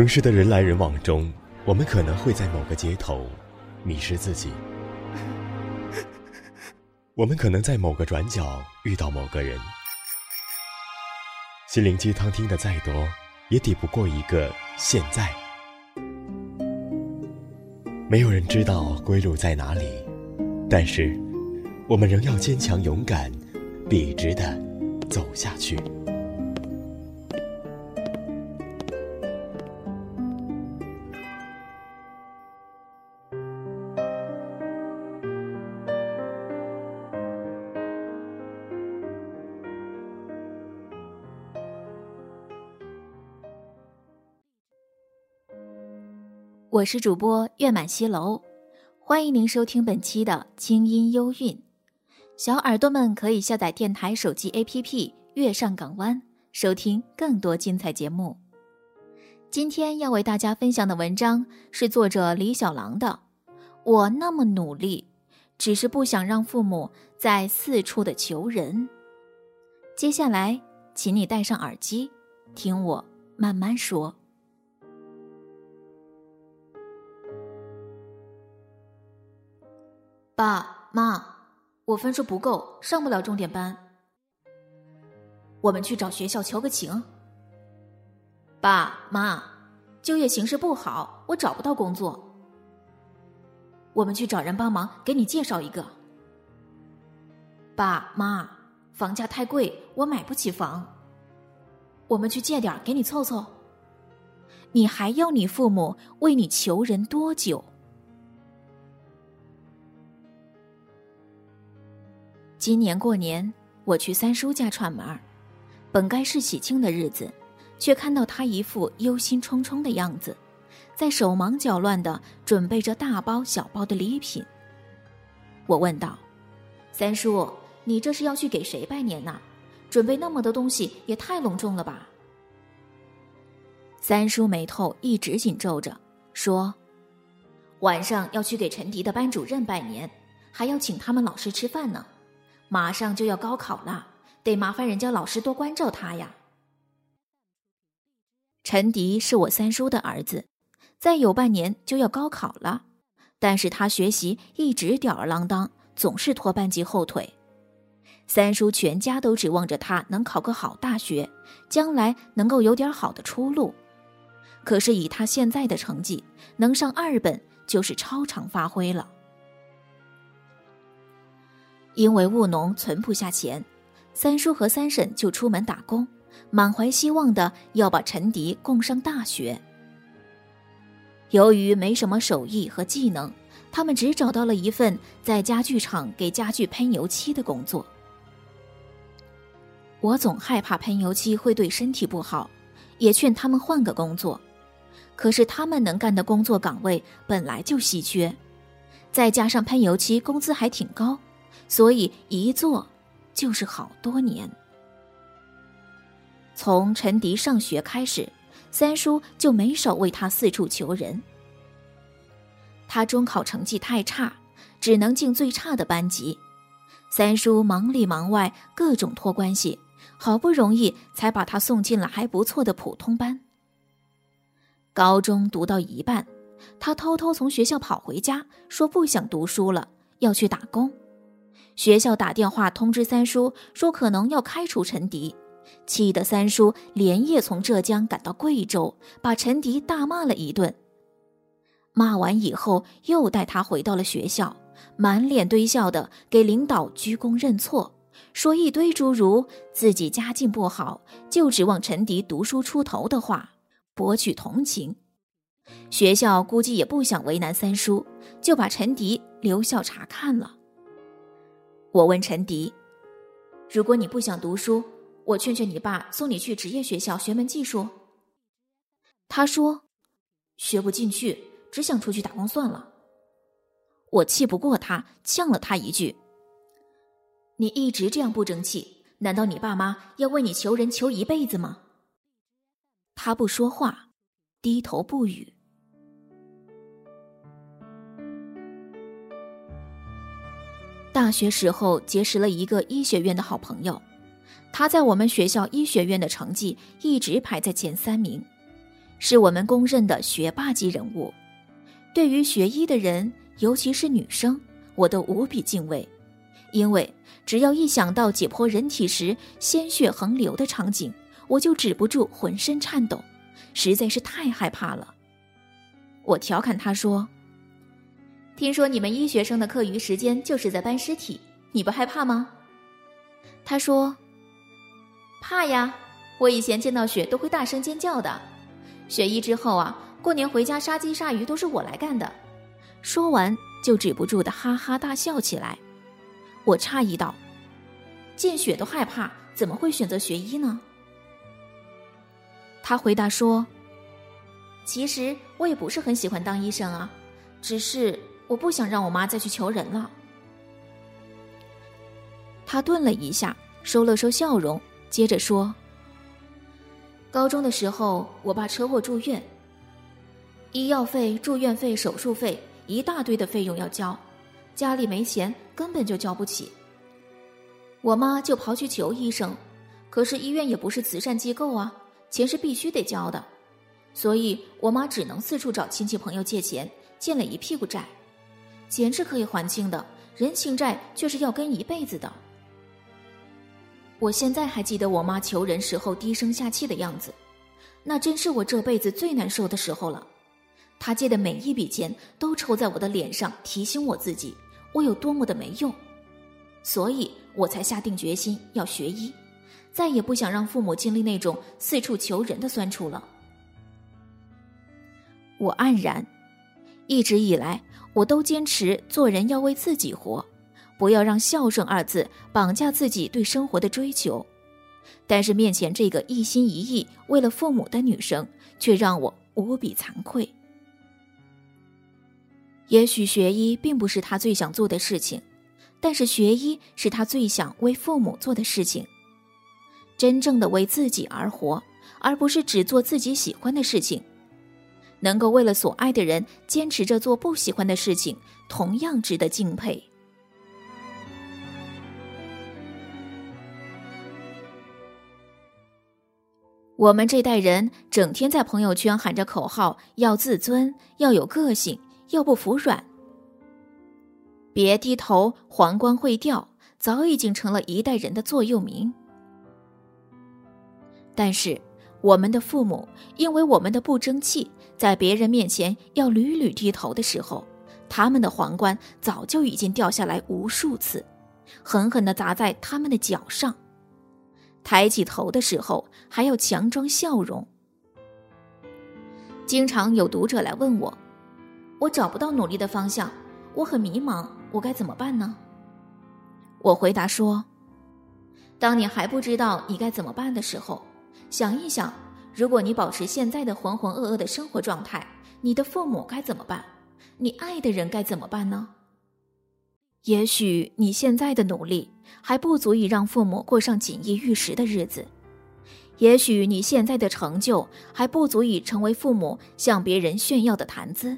城市的人来人往中，我们可能会在某个街头迷失自己；我们可能在某个转角遇到某个人。心灵鸡汤听的再多，也抵不过一个现在。没有人知道归路在哪里，但是我们仍要坚强勇敢，笔直的走下去。我是主播月满西楼，欢迎您收听本期的清音幽韵。小耳朵们可以下载电台手机 APP《月上港湾》，收听更多精彩节目。今天要为大家分享的文章是作者李小狼的《我那么努力，只是不想让父母再四处的求人》。接下来，请你戴上耳机，听我慢慢说。爸妈，我分数不够，上不了重点班。我们去找学校求个情。爸妈，就业形势不好，我找不到工作。我们去找人帮忙，给你介绍一个。爸妈，房价太贵，我买不起房。我们去借点给你凑凑。你还要你父母为你求人多久？今年过年，我去三叔家串门，本该是喜庆的日子，却看到他一副忧心忡忡的样子，在手忙脚乱的准备着大包小包的礼品。我问道：“三叔，你这是要去给谁拜年呐？准备那么多东西也太隆重了吧？”三叔眉头一直紧皱着，说：“晚上要去给陈迪的班主任拜年，还要请他们老师吃饭呢。”马上就要高考了，得麻烦人家老师多关照他呀。陈迪是我三叔的儿子，再有半年就要高考了，但是他学习一直吊儿郎当，总是拖班级后腿。三叔全家都指望着他能考个好大学，将来能够有点好的出路。可是以他现在的成绩，能上二本就是超常发挥了。因为务农存不下钱，三叔和三婶就出门打工，满怀希望的要把陈迪供上大学。由于没什么手艺和技能，他们只找到了一份在家具厂给家具喷油漆的工作。我总害怕喷油漆会对身体不好，也劝他们换个工作。可是他们能干的工作岗位本来就稀缺，再加上喷油漆工资还挺高。所以一做就是好多年。从陈迪上学开始，三叔就没少为他四处求人。他中考成绩太差，只能进最差的班级。三叔忙里忙外，各种托关系，好不容易才把他送进了还不错的普通班。高中读到一半，他偷偷从学校跑回家，说不想读书了，要去打工。学校打电话通知三叔，说可能要开除陈迪，气得三叔连夜从浙江赶到贵州，把陈迪大骂了一顿。骂完以后，又带他回到了学校，满脸堆笑的给领导鞠躬认错，说一堆诸如自己家境不好，就指望陈迪读书出头的话，博取同情。学校估计也不想为难三叔，就把陈迪留校查看了。我问陈迪：“如果你不想读书，我劝劝你爸送你去职业学校学门技术。”他说：“学不进去，只想出去打工算了。”我气不过他，呛了他一句：“你一直这样不争气，难道你爸妈要为你求人求一辈子吗？”他不说话，低头不语。大学时候结识了一个医学院的好朋友，他在我们学校医学院的成绩一直排在前三名。是我们公认的学霸级人物。对于学医的人，尤其是女生，我都无比敬畏，因为只要一想到解剖人体时鲜血横流的场景，我就止不住浑身颤抖，实在是太害怕了。我调侃他说：“听说你们医学生的课余时间就是在搬尸体，你不害怕吗？”他说：“怕呀，我以前见到血都会大声尖叫的。学医之后啊。”过年回家杀鸡杀鱼都是我来干的，说完就止不住的哈哈大笑起来。我诧异道：“见血都害怕，怎么会选择学医呢？”他回答说：“其实我也不是很喜欢当医生啊，只是我不想让我妈再去求人了。”他顿了一下，收了收笑容，接着说：“高中的时候，我爸车祸住院。”医药费、住院费、手术费，一大堆的费用要交，家里没钱，根本就交不起。我妈就跑去求医生，可是医院也不是慈善机构啊，钱是必须得交的，所以我妈只能四处找亲戚朋友借钱，借了一屁股债，钱是可以还清的，人情债却是要跟一辈子的。我现在还记得我妈求人时候低声下气的样子，那真是我这辈子最难受的时候了。他借的每一笔钱都抽在我的脸上，提醒我自己我有多么的没用，所以我才下定决心要学医，再也不想让父母经历那种四处求人的酸楚了。我黯然，一直以来我都坚持做人要为自己活，不要让孝顺二字绑架自己对生活的追求，但是面前这个一心一意为了父母的女生，却让我无比惭愧。也许学医并不是他最想做的事情，但是学医是他最想为父母做的事情。真正的为自己而活，而不是只做自己喜欢的事情。能够为了所爱的人坚持着做不喜欢的事情，同样值得敬佩。我们这代人整天在朋友圈喊着口号，要自尊，要有个性。要不服软，别低头，皇冠会掉，早已经成了一代人的座右铭。但是，我们的父母因为我们的不争气，在别人面前要屡屡低头的时候，他们的皇冠早就已经掉下来无数次，狠狠的砸在他们的脚上。抬起头的时候，还要强装笑容。经常有读者来问我。我找不到努力的方向，我很迷茫，我该怎么办呢？我回答说：“当你还不知道你该怎么办的时候，想一想，如果你保持现在的浑浑噩噩的生活状态，你的父母该怎么办？你爱的人该怎么办呢？也许你现在的努力还不足以让父母过上锦衣玉食的日子，也许你现在的成就还不足以成为父母向别人炫耀的谈资。”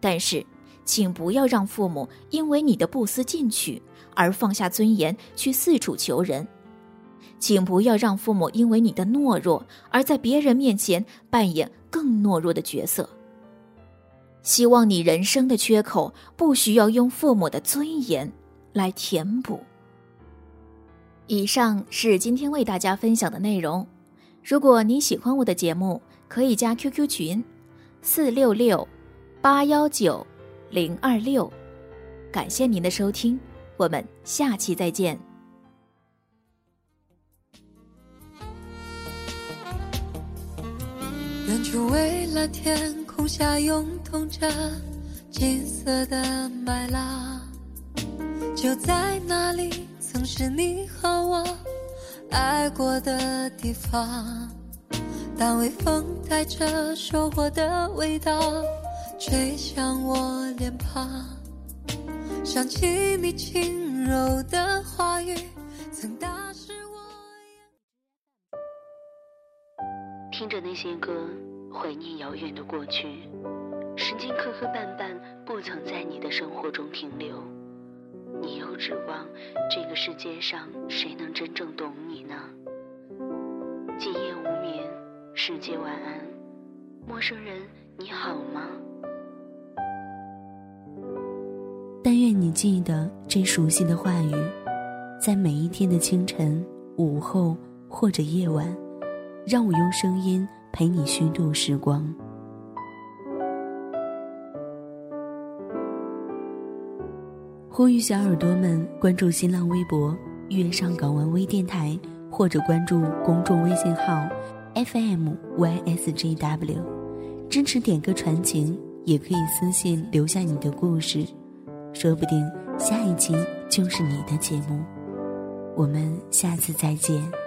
但是，请不要让父母因为你的不思进取而放下尊严去四处求人，请不要让父母因为你的懦弱而在别人面前扮演更懦弱的角色。希望你人生的缺口不需要用父母的尊严来填补。以上是今天为大家分享的内容。如果您喜欢我的节目，可以加 QQ 群：四六六。八幺九零二六，感谢您的收听，我们下期再见。远处蔚蓝天空下涌动着金色的麦浪，就在那里，曾是你和我爱过的地方。当微风带着收获的味道。吹向我脸庞，想起你轻柔的话语，曾打湿我眼。听着那些歌，怀念遥远的过去。时间磕磕绊绊，不曾在你的生活中停留。你又指望这个世界上谁能真正懂你呢？今夜无眠，世界晚安。陌生人，你好吗？但愿你记得这熟悉的话语，在每一天的清晨、午后或者夜晚，让我用声音陪你虚度时光。呼吁小耳朵们关注新浪微博“月上港湾微电台”，或者关注公众微信号 “FMYSJW”，支持点歌传情，也可以私信留下你的故事，说不定下一期就是你的节目。我们下次再见。